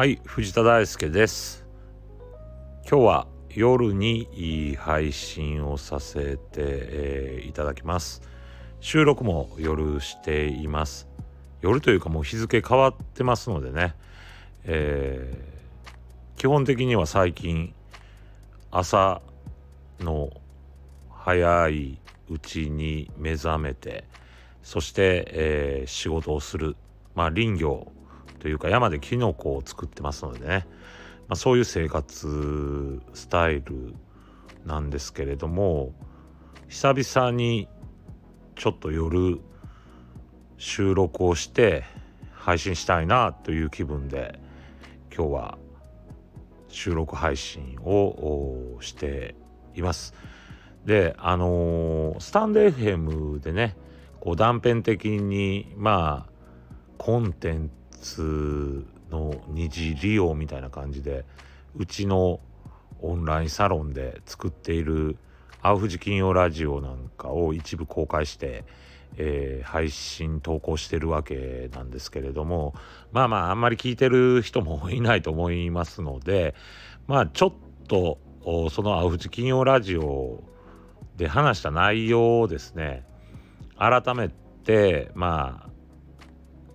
はい藤田大輔です。今日は夜に配信をさせて、えー、いただきます。収録も夜しています。夜というかもう日付変わってますのでね、えー、基本的には最近朝の早いうちに目覚めてそして、えー、仕事をする。まあ林業というか山でキノコを作ってますのでね、まあ、そういう生活スタイルなんですけれども久々にちょっと夜収録をして配信したいなという気分で今日は収録配信をしています。であのー、スタンド FM でねこう断片的にまあコンテンの二次利用みたいな感じでうちのオンラインサロンで作っている青富士金曜ラジオなんかを一部公開して、えー、配信投稿してるわけなんですけれどもまあまああんまり聞いてる人もいないと思いますのでまあちょっとその青富士金曜ラジオで話した内容をですね改めてまあ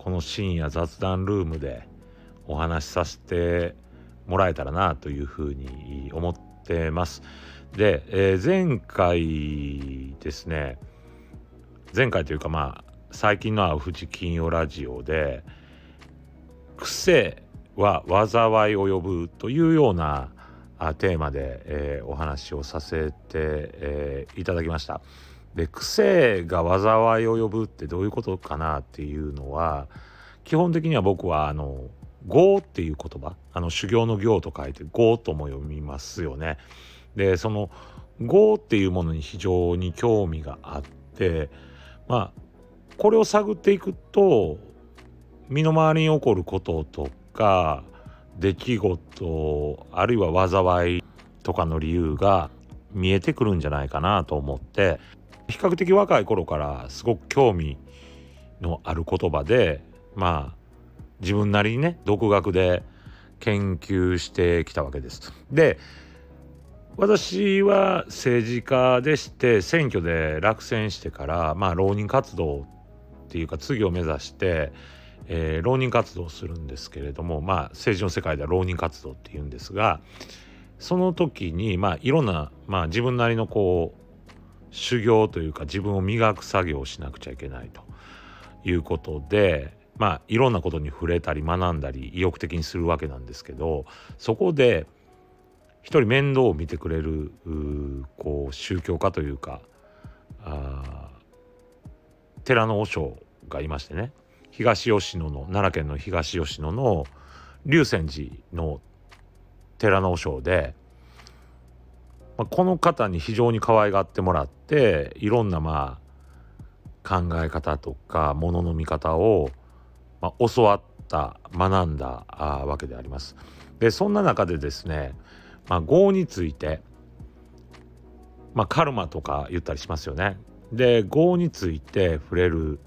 この深夜雑談ルームでお話しさせてもらえたらなというふうに思ってます。で、えー、前回ですね前回というかまあ最近の「富士金曜ラジオで」癖は災いを呼ぶというようなテーマで、えー、お話をさせて、えー、いただきました。で癖が災いを呼ぶってどういうことかなっていうのは基本的には僕はあの「業」っていう言葉あの修行の行と書いて「業」とも読みますよね。でその「業」っていうものに非常に興味があってまあこれを探っていくと身の回りに起こることとか出来事あるいは災いとかの理由が見えてくるんじゃないかなと思って比較的若い頃からすごく興味のある言葉でまあ自分なりにね独学で研究してきたわけです。で私は政治家でして選挙で落選してからまあ浪人活動っていうか次を目指して、えー、浪人活動をするんですけれどもまあ政治の世界では浪人活動っていうんですがその時にまあいろんな、まあ、自分なりのこう修行というか自分を磨く作業をしなくちゃいけないということでまあいろんなことに触れたり学んだり意欲的にするわけなんですけどそこで一人面倒を見てくれるこう宗教家というかあ寺の和尚がいましてね東吉野の奈良県の東吉野の龍泉寺の寺の和尚でまあ、この方に非常に可愛がってもらっていろんなまあ考え方とかものの見方を、まあ、教わった学んだあわけであります。でそんな中でですね、まあ、業について、まあ、カルマとか言ったりしますよね。で業について触れる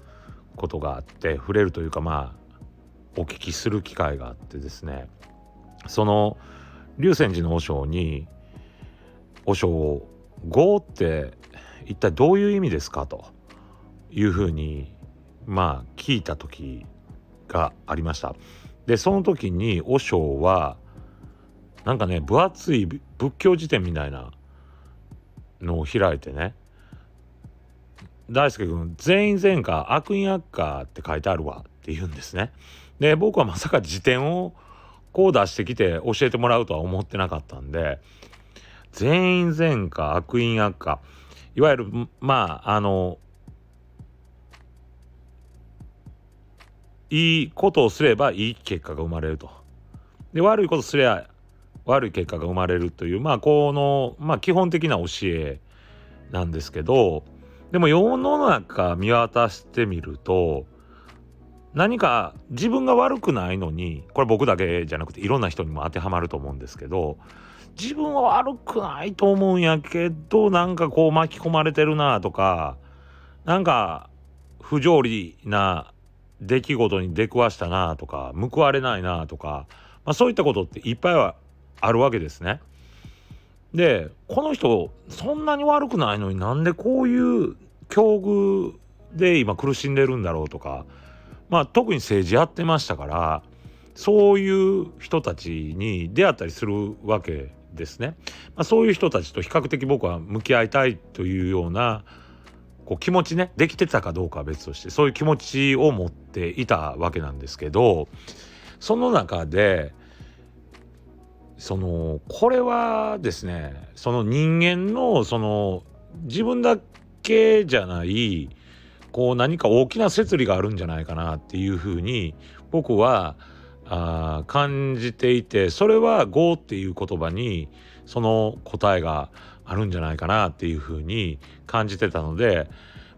ことがあって触れるというかまあお聞きする機会があってですねその龍泉寺の和尚に和尚「業って一体どういう意味ですか?」というふうにまあ聞いた時がありました。でその時に和尚はなんかね分厚い仏教辞典みたいなのを開いてね大輔君全員全科悪因悪化って書いてあるわって言うんですね。で僕はまさか辞典をこう出してきて教えてもらうとは思ってなかったんで全員善か悪因悪かいわゆるまああのいいことをすればいい結果が生まれると。で悪いことすれば悪い結果が生まれるというまあこの、まあ、基本的な教えなんですけどでも世の中見渡してみると何か自分が悪くないのにこれ僕だけじゃなくていろんな人にも当てはまると思うんですけど自分は悪くないと思うんやけどなんかこう巻き込まれてるなとかなんか不条理な出来事に出くわしたなとか報われないなとかまあ、そういったことっていっぱいはあるわけですね。でこの人そんなに悪くないのになんでこういう境遇で今苦しんでるんだろうとかまあ特に政治やってましたからそういう人たちに出会ったりするわけですね。まあ、そういう人たちと比較的僕は向き合いたいというようなこう気持ちねできてたかどうかは別としてそういう気持ちを持っていたわけなんですけどその中でそのこれはですねその人間のその自分だけじゃないこう何か大きな摂理があるんじゃないかなっていうふうに僕は思あ感じていてそれは「業」っていう言葉にその答えがあるんじゃないかなっていうふうに感じてたので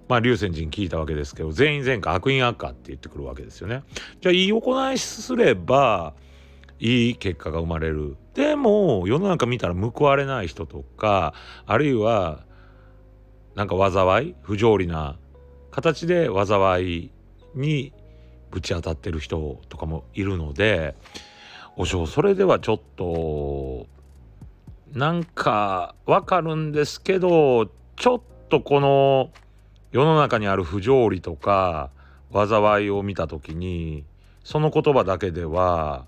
まあ龍泉人聞いたわけですけど全員全科悪因悪化って言ってくるわけですよね。じゃあいい行いすればいい結果が生まれる。でも世の中見たら報われない人とかあるいはなんか災い？不条理な形で災いにぶち当たってる人とかもいるのでおしょうそれではちょっとなんかわかるんですけどちょっとこの世の中にある不条理とか災いを見た時にその言葉だけでは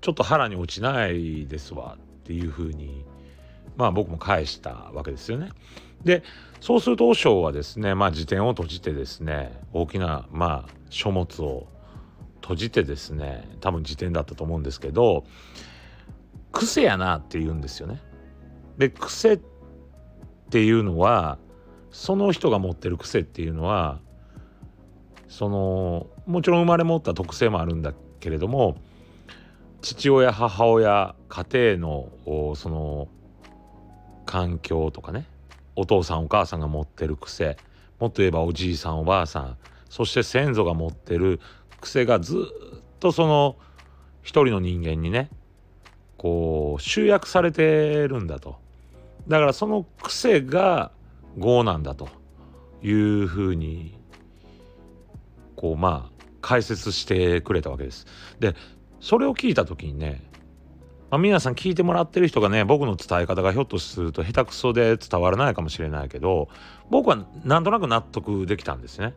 ちょっと腹に落ちないですわっていうふうにまあ僕も返したわけですよね。でそうすると和尚はですねまあ辞典を閉じてですね大きなまあ書物を閉じてですね多分辞典だったと思うんですけど癖やなって言うんですよね。で癖っていうのはその人が持ってる癖っていうのはそのもちろん生まれ持った特性もあるんだけれども父親母親家庭のその環境とかねお父さんお母さんが持ってる癖。もっと言えばおじいさんおばあさん。そして先祖が持ってる癖がずっとその一人の人間にねこう集約されてるんだと。だからその癖が業なんだというふうにこうまあ解説してくれたわけです。でそれを聞いた時にねまあ、皆さん聞いてもらってる人がね僕の伝え方がひょっとすると下手くそで伝わらないかもしれないけど僕はなんとなく納得できたんですね。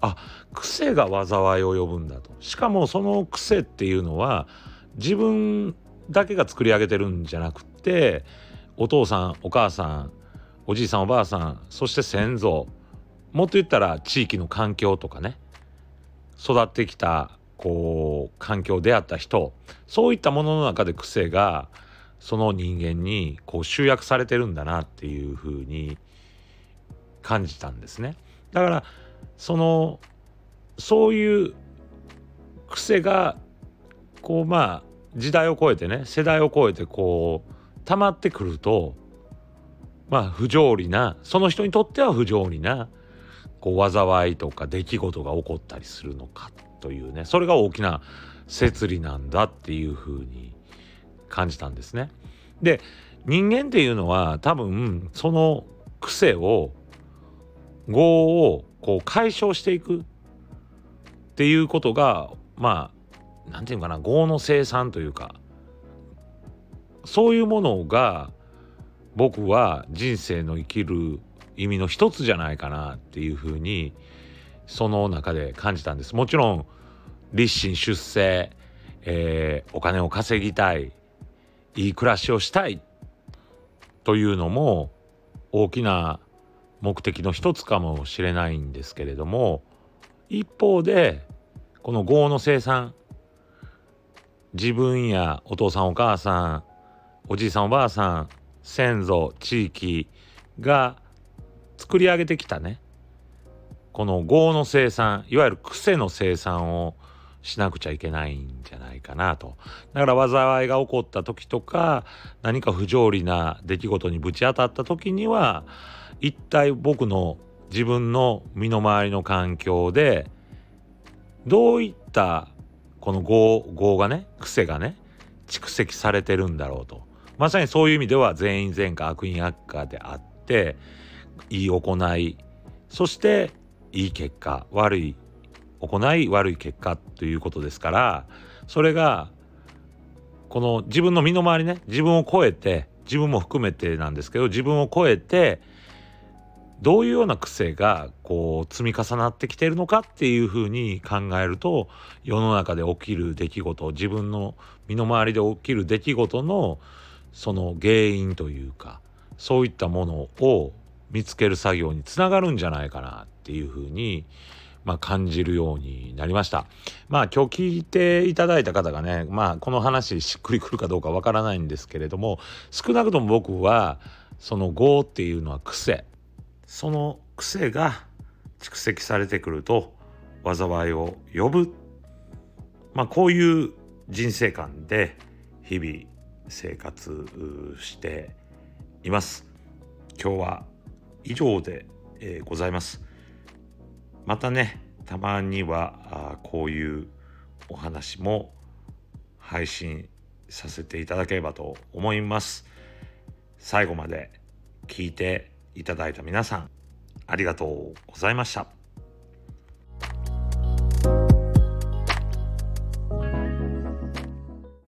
あ癖が災いを呼ぶんだとしかもその癖っていうのは自分だけが作り上げてるんじゃなくてお父さんお母さんおじいさんおばあさんそして先祖もっと言ったら地域の環境とかね育ってきたこう環境出会った人そういったものの中で癖がその人間にこう集約されてるんだなっていうふうに感じたんですね。だからそのそういう癖がこうまあ時代を超えてね世代を超えてこう溜まってくるとまあ不条理なその人にとっては不条理なこう災いとか出来事が起こったりするのかというねそれが大きな摂理なんだっていうふうに感じたんですね。で人間っていうのは多分その癖を業をこう解消していくっていうことがまあ何て言うかな業の生産というかそういうものが僕は人生の生きる意味の一つじゃないかなっていうふうにその中で感じたんです。もちろん立身出世、えー、お金を稼ぎたいいい暮らしをしたいというのも大きな目的の一つかもしれないんですけれども一方でこの業の生産自分やお父さんお母さんおじいさんおばあさん先祖地域が作り上げてきたねこの業の生産いわゆる癖の生産をしなくちゃいけないんじゃないかなと。だから災いが起こった時とか何か不条理な出来事にぶち当たった時には一体僕の自分の身の回りの環境でどういったこの業業がね癖がね蓄積されてるんだろうと。まさにそういう意味では全員全科悪因悪化であっていい行い。そしていい結果悪い行い悪い結果ということですからそれがこの自分の身の回りね自分を超えて自分も含めてなんですけど自分を超えてどういうような癖がこう積み重なってきているのかっていうふうに考えると世の中で起きる出来事自分の身の回りで起きる出来事のその原因というかそういったものを見つける作業につながるんじゃないかな。っていうふうに、まあ、感じるようになりました。まあ今日聞いていただいた方がね、まあ、この話しっくりくるかどうかわからないんですけれども少なくとも僕はその業っていうのは癖その癖が蓄積されてくると災いを呼ぶ、まあ、こういう人生観で日々生活しています。今日は以上で、え、ございます。またねたまにはあこういうお話も配信させていただければと思います。最後まで聞いていただいた皆さんありがとうございました。